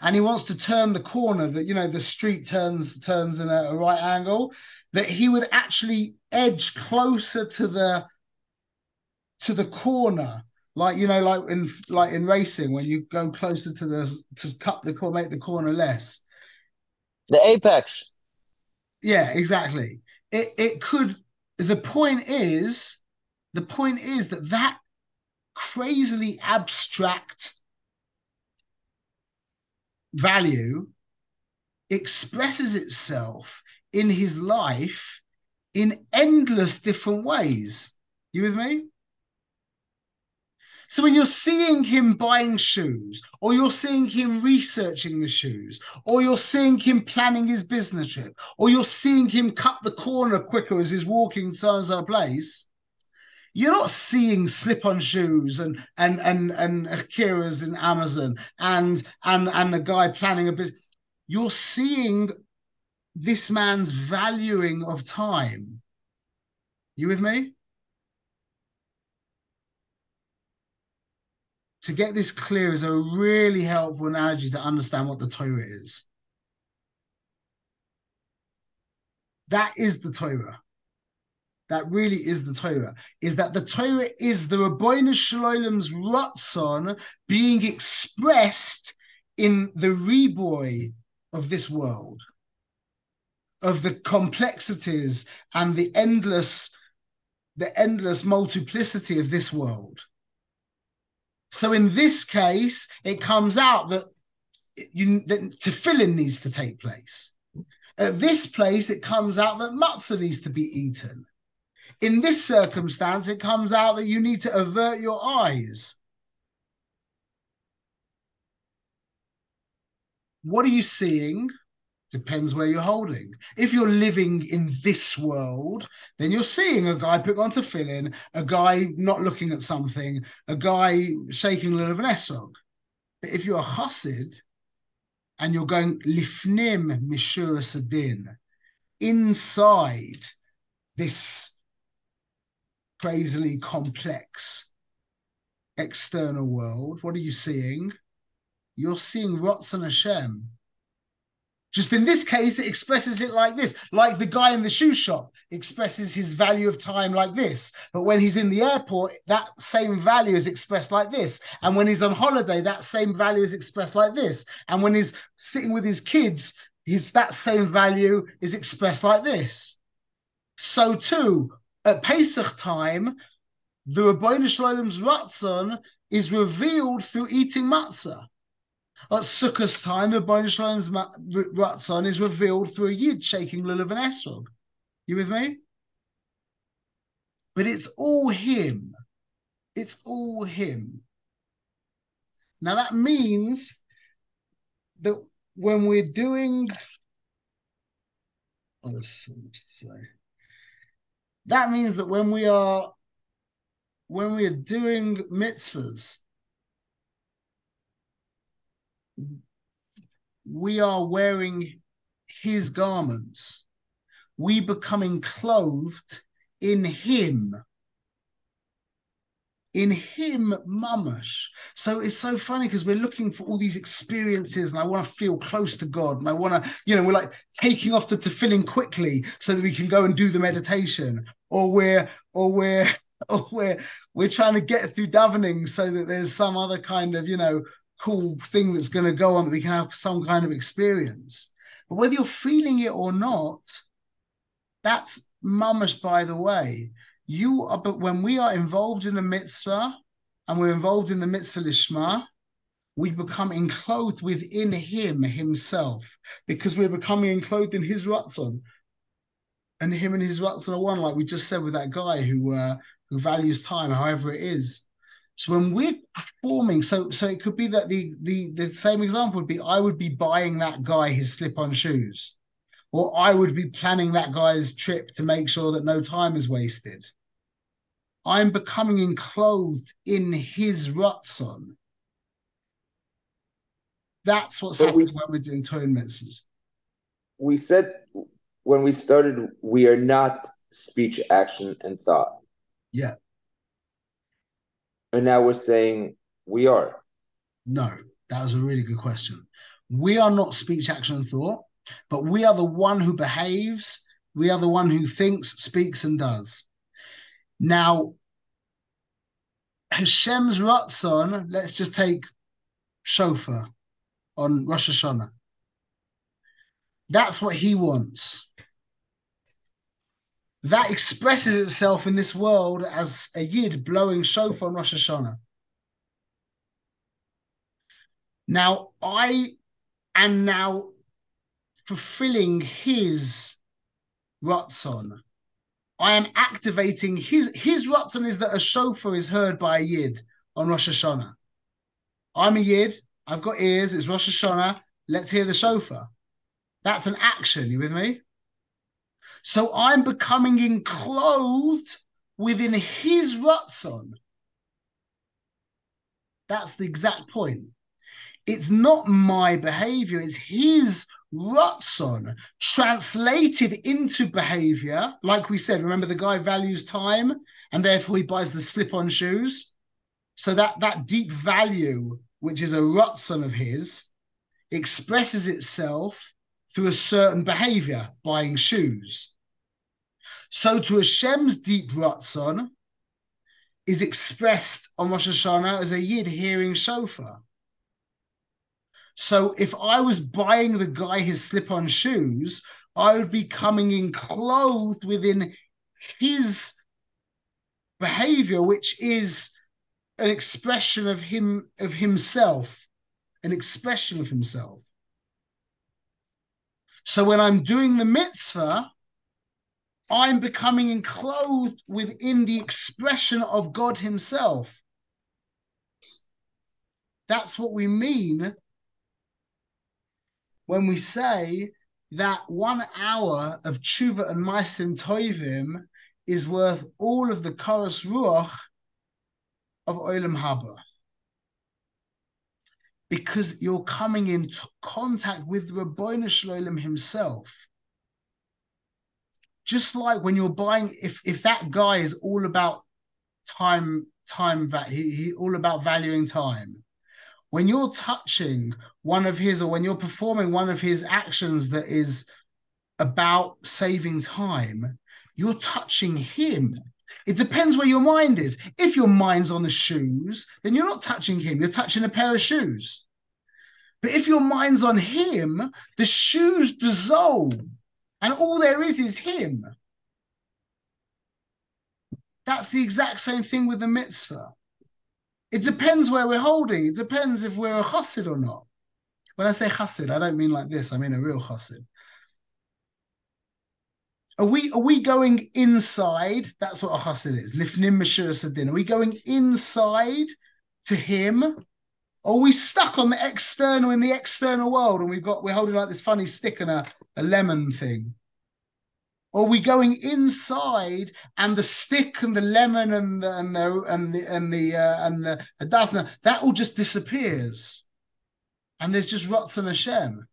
and he wants to turn the corner, that you know the street turns turns in a, a right angle, that he would actually edge closer to the to the corner. Like you know like in like in racing when you go closer to the to cut the corner make the corner less. The apex. Yeah exactly. It it could the point is the point is that that crazily abstract value expresses itself in his life in endless different ways. You with me? So when you're seeing him buying shoes, or you're seeing him researching the shoes, or you're seeing him planning his business trip, or you're seeing him cut the corner quicker as he's walking so and so place, you're not seeing slip-on shoes and and and and Akira's in Amazon and and and the guy planning a business. You're seeing this man's valuing of time. You with me? to get this clear is a really helpful analogy to understand what the Torah is. That is the Torah. That really is the Torah. Is that the Torah is the Ribbono Shel Olam's Ratzon being expressed in the reboy of this world, of the complexities and the endless, the endless multiplicity of this world. So in this case, it comes out that you that tefillin needs to take place. At this place, it comes out that matzah needs to be eaten. In this circumstance, it comes out that you need to avert your eyes. What are you seeing? Depends where you're holding. If you're living in this world, then you're seeing a guy put on tefillin, a guy not looking at something, a guy shaking a little of an esrog. But if you're a chassid and you're going lifnim mishura sadin, inside this crazily complex external world, what are you seeing? You're seeing Ratzon Hashem just in this case, it expresses it like this, like the guy in the shoe shop expresses his value of time like this. But when he's in the airport, that same value is expressed like this. And when he's on holiday, that same value is expressed like this. And when he's sitting with his kids, his that same value is expressed like this. So too, at Pesach time, the Ribbono Shel Olam's Ratzon is revealed through eating matzah. At Sukkot's time, the Ribbono Shel Olam's Ratzon is revealed through a Yid shaking Lulav and Esrog. You with me? But it's all him. It's all him. Now that means that when we're doing, oh, much to say. That means that when we are when we are doing mitzvahs, we are wearing his garments. We becoming clothed in him. In him, mamash. So it's so funny because we're looking for all these experiences, and I want to feel close to God, and I want to, you know, we're like taking off the tefillin quickly so that we can go and do the meditation, or we're, or we're, or we're, we're trying to get through davening so that there's some other kind of, you know, cool thing that's going to go on that we can have some kind of experience. But whether you're feeling it or not, that's mamash, by the way. You are, but when we are involved in the mitzvah and we're involved in the mitzvah lishma, we become enclosed within him himself because we're becoming enclosed in his ratzon. And him and his ratzon are one, like we just said with that guy who uh, who values time, however it is. So when we're performing, so so it could be that the the the same example would be I would be buying that guy his slip-on shoes, or I would be planning that guy's trip to make sure that no time is wasted. I'm becoming enclosed in his ratzon. That's what's But we- happening when we're doing mitzvahs. We said when we started, we are not speech, action, and thought. Yeah. And now we're saying we are. No, that was a really good question. We are not speech, action, and thought, but we are the one who behaves. We are the one who thinks, speaks, and does. Now, Hashem's Ratzon, let's just take Shofar on Rosh Hashanah. That's what he wants. That expresses itself in this world as a Yid blowing Shofar on Rosh Hashanah. Now, I am now fulfilling his Ratzon. I am activating his his Ratzon is that a shofar is heard by a Yid on Rosh Hashanah. I'm a Yid, I've got ears, it's Rosh Hashanah, let's hear the shofar. That's an action, you with me? So I'm becoming enclosed within his Ratzon. That's the exact point. It's not my behavior, it's his Ratzon translated into behavior. Like we said, remember the guy values time and therefore he buys the slip on shoes. So that, that deep value, which is a Ratzon of his, expresses itself through a certain behavior, buying shoes. So to Hashem's deep Ratzon is expressed on Rosh Hashanah as a Yid hearing shofar. So if I was buying the guy his slip-on shoes, I would be coming in clothed within his behavior, which is an expression of him of himself, an expression of himself. So when I'm doing the mitzvah, I'm becoming enclosed within the expression of God Himself. That's what we mean when we say that one hour of tshuva and maisim tovim is worth all of the chorus ruach of olam haba because you're coming in contact with Ribbono Shel Olam himself. Just like when you're buying, if if that guy is all about time, time that he, he all about valuing time. When you're touching one of his, or when you're performing one of his actions that is about saving time, you're touching him. It depends where your mind is. If your mind's on the shoes, then you're not touching him, you're touching a pair of shoes. But if your mind's on him, the shoes dissolve, and all there is is him. That's the exact same thing with the mitzvah. It depends where we're holding. It depends if we're a chassid or not. When I say chassid, I don't mean like this. I mean a real chassid. Are we are we going inside? That's what a chassid is. Lifnim Mashur Sadin. Are we going inside to him? Or are we stuck on the external in the external world and we've got we're holding like this funny stick and a, a lemon thing? Or are we going inside and the stick and the lemon and the and the and the and the uh, and the adasna, that all just disappears. And there's just Ratzon Hashem.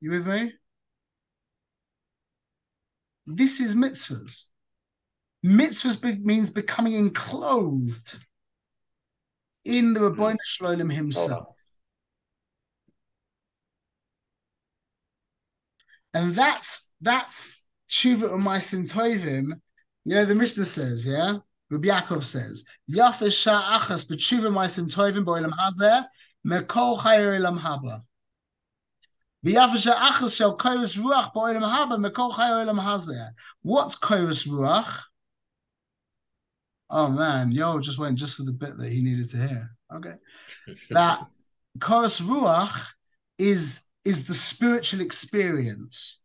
You with me? This is mitzvahs. Mitzvahs be- means becoming enclosed in the hmm. Ribbono Shel Olam himself. And that's that's tshuva u'maisim tovim. You know, the Mishnah says, yeah? Rabbi Yaakov says, Yafa sha'achas b'tshuva maisim tovim bo'olam hazeh mekol chayer elam haba. What's koros ruach? Oh man, yo just went just for the bit that he needed to hear. Okay. that Koros Ruach is is the spiritual experience.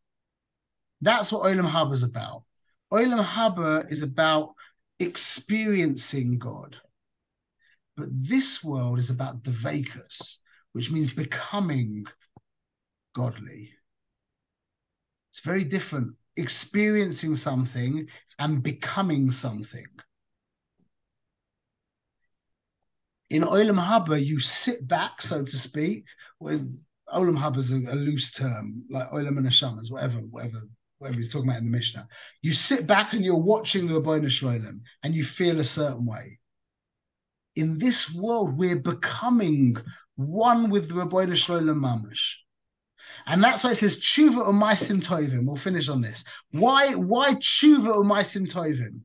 That's what Olam Haba is about. Olam Haba is about experiencing God. But this world is about Devakus, which means becoming godly. It's very different. Experiencing something and becoming something. In Olam Haba, you sit back, so to speak. When Olam Haba is a, a, loose term, like Olam and Hashamas, whatever, whatever, whatever he's talking about in the Mishnah. You sit back and you're watching the Ribbono Shel Olam and you feel a certain way. In this world, we're becoming one with the Ribbono Shel Olam Mamash. And that's why it says tshuva or maisim tovim. We'll finish on this. Why why tshuva or maisim tovim?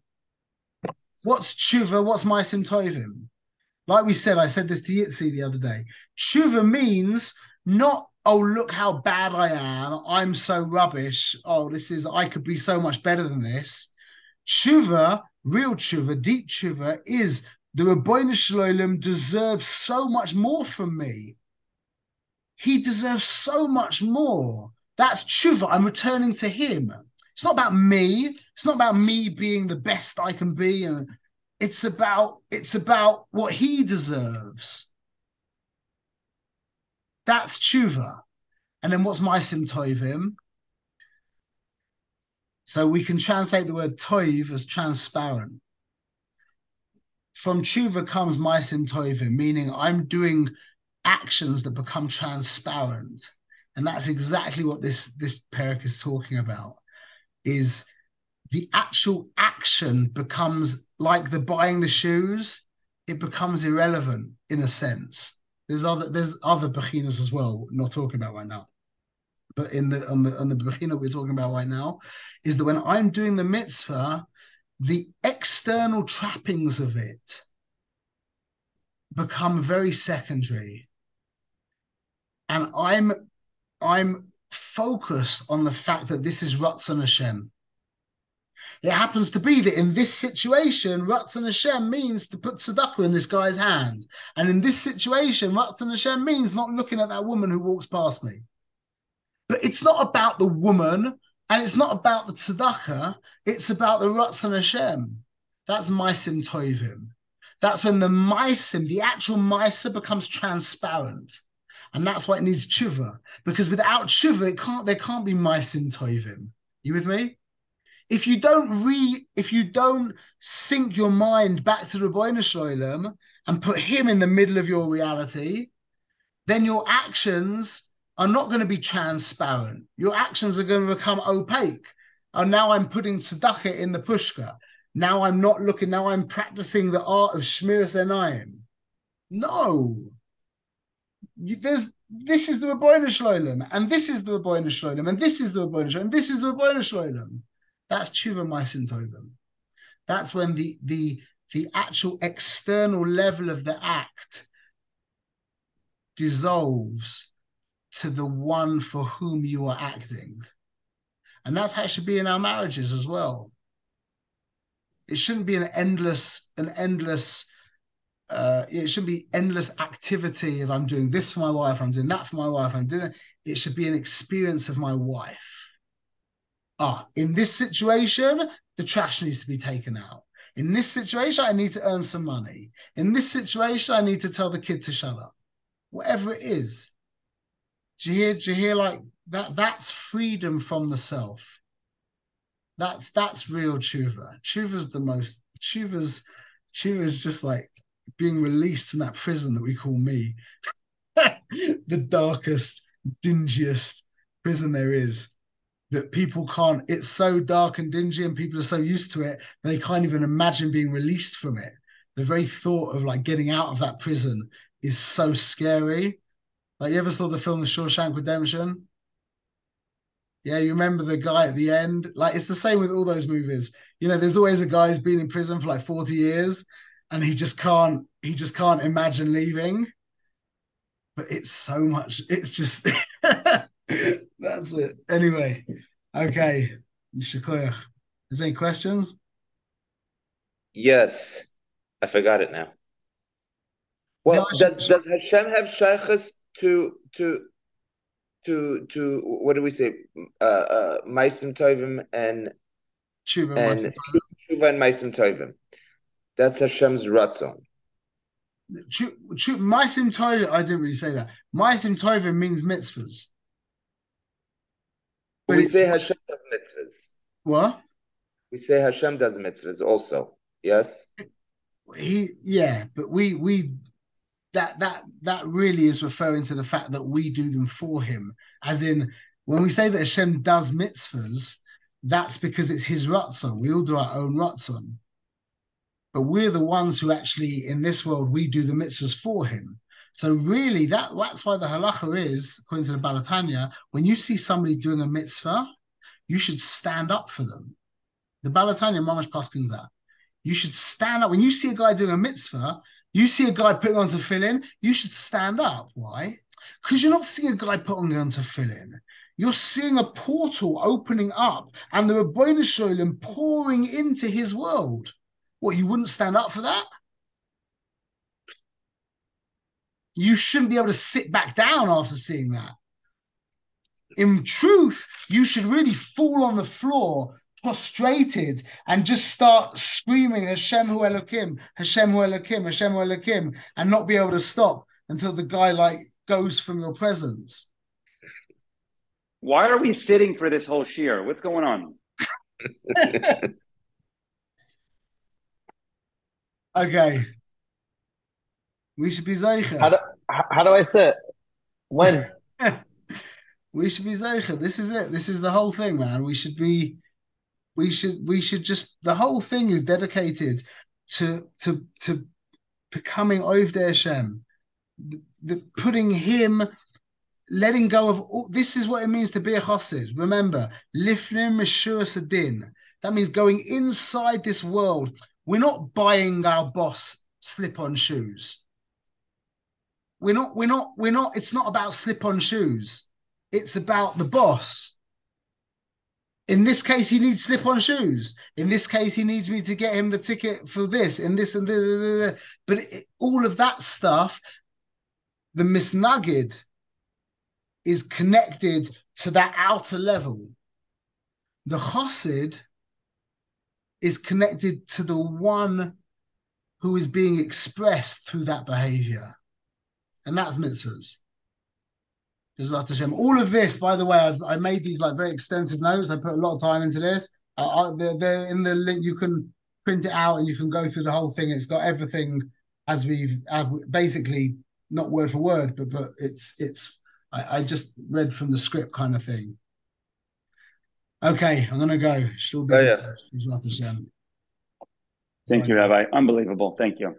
What's tshuva? What's maisim tovim? Like we said, I said this to Yitzi the other day. Tshuva means not, oh, look how bad I am. I'm so rubbish. Oh, this is, I could be so much better than this. Tshuva, real tshuva, deep tshuva is the Ribbono Shel Olam deserves so much more from me. He deserves so much more. That's tshuva. I'm returning to him. It's not about me. It's not about me being the best I can be. And it's about it's about what he deserves. That's tshuva. And then what's maisim tovim? So we can translate the word toiv as transparent. From tshuva comes maisim tovim, meaning I'm doing actions that become transparent. And that's exactly what this, this parak is talking about, is the actual action becomes like the buying the shoes, it becomes irrelevant in a sense. There's other there's other bechinas as well, not talking about right now. But in the on the on the bechina we're talking about right now, is that when I'm doing the mitzvah, the external trappings of it become very secondary and I'm I'm focused on the fact that this is Ratzon Hashem. It happens to be that in this situation, Ratzon Hashem means to put tzedakah in this guy's hand. And in this situation, Ratzon Hashem means not looking at that woman who walks past me. But it's not about the woman and it's not about the tzedakah. It's about the Ratzon Hashem. That's Maisim Tovim. That's when the Maisim, the actual Maisa becomes transparent. And that's why it needs tshuva. Because without tshuva, it can't there can't be maisim tovim. You with me? If you don't re if you don't sink your mind back to the Ribbono Shel Olam and put him in the middle of your reality, then your actions are not going to be transparent. Your actions are going to become opaque. And now I'm putting tzedakah in the pushka. Now I'm not looking, now I'm practicing the art of Shmiras Enayim. No, there's this is the Ribbono Shel Olam, and this is the Ribbono Shel Olam, and this is the Ribbono Shel Olam, and this is the Ribbono Shel Olam. That's tshuva maisim tovim. That's when the the the actual external level of the act dissolves to the one for whom you are acting. And that's how it should be in our marriages as well. It shouldn't be an endless, an endless uh, it shouldn't be endless activity if I'm doing this for my wife, I'm doing that for my wife, I'm doing it. It should be an experience of my wife. Ah, in this situation, the trash needs to be taken out. In this situation, I need to earn some money. In this situation, I need to tell the kid to shut up. Whatever it is. Do you hear? Do you hear like that? That's freedom from the self. That's that's real tshuva. Tshuva's the most tshuva's tshuva's just like being released from that prison that we call me, the darkest, dingiest prison there is. That people can't, it's so dark and dingy, and people are so used to it, they can't even imagine being released from it. The very thought of like getting out of that prison is so scary. Like, you ever saw the film The Shawshank Redemption? Yeah, you remember the guy at the end? Like, it's the same with all those movies. You know, there's always a guy who's been in prison for like 40 years and he just can't he just can't imagine leaving. But it's so much it's just that's it. Anyway okay. Shakoya. is there any questions? Yes. I forgot it now. Well no, does, does hashem have shaykhs to to to to what do we say? Uh uh Maisim Tovim and Tshuva and Maisim Tovim that's Hashem's ratzon. Maisim Tova, I didn't really say that. Maisim Tova means mitzvahs. But we say Hashem does mitzvahs. What? We say Hashem does mitzvahs also. Yes. He, yeah, but we we that that that really is referring to the fact that we do them for him. As in, when we say that Hashem does mitzvahs, that's because it's his ratzon. We all do our own ratzon. But we're the ones who actually, in this world, we do the mitzvahs for him. So really, that that's why the halacha is, according to the Baal HaTanya, when you see somebody doing a mitzvah, you should stand up for them. The Baal HaTanya mamash paskins that. You should stand up. When you see a guy doing a mitzvah, you see a guy putting on tefillin, you should stand up. Why? Because you're not seeing a guy putting on tefillin. You're seeing a portal opening up and the Ribbono Shel Olam pouring into his world. What, you wouldn't stand up for that? You shouldn't be able to sit back down after seeing that. In truth, you should really fall on the floor, prostrated, and just start screaming Hashem Hu Elokim, Hashem Hu Elokim, Hashem Hu Elokim, and not be able to stop until the guy like goes from your presence. Why are we sitting for this whole shiur? What's going on? okay. We should be Zeicha. How do, how do I sit? When? we should be Zeicha. This is it. This is the whole thing, man. We should be we should we should just the whole thing is dedicated to to to becoming Ovdei Hashem, the, the, putting him letting go of all, this is what it means to be a chassid. Remember, lifnim meshuras adin. That means going inside this world. We're not buying our boss slip-on shoes. We're not. We're not. We're not. It's not about slip-on shoes. It's about the boss. In this case, he needs slip-on shoes. In this case, he needs me to get him the ticket for this and this and. But it, all of that stuff, the misnagid, is connected to that outer level. The chassid is connected to the one who is being expressed through that behavior. And that's mitzvahs. All of this, by the way, I've I made these like very extensive notes. I put a lot of time into this. Uh, they're, they're in the link. You can print it out and you can go through the whole thing. It's got everything as we've basically not word for word, but but it's it's I, I just read from the script kind of thing. Okay, I'm gonna go. Still be oh, yeah. Thank you, Rabbi. Unbelievable. Thank you.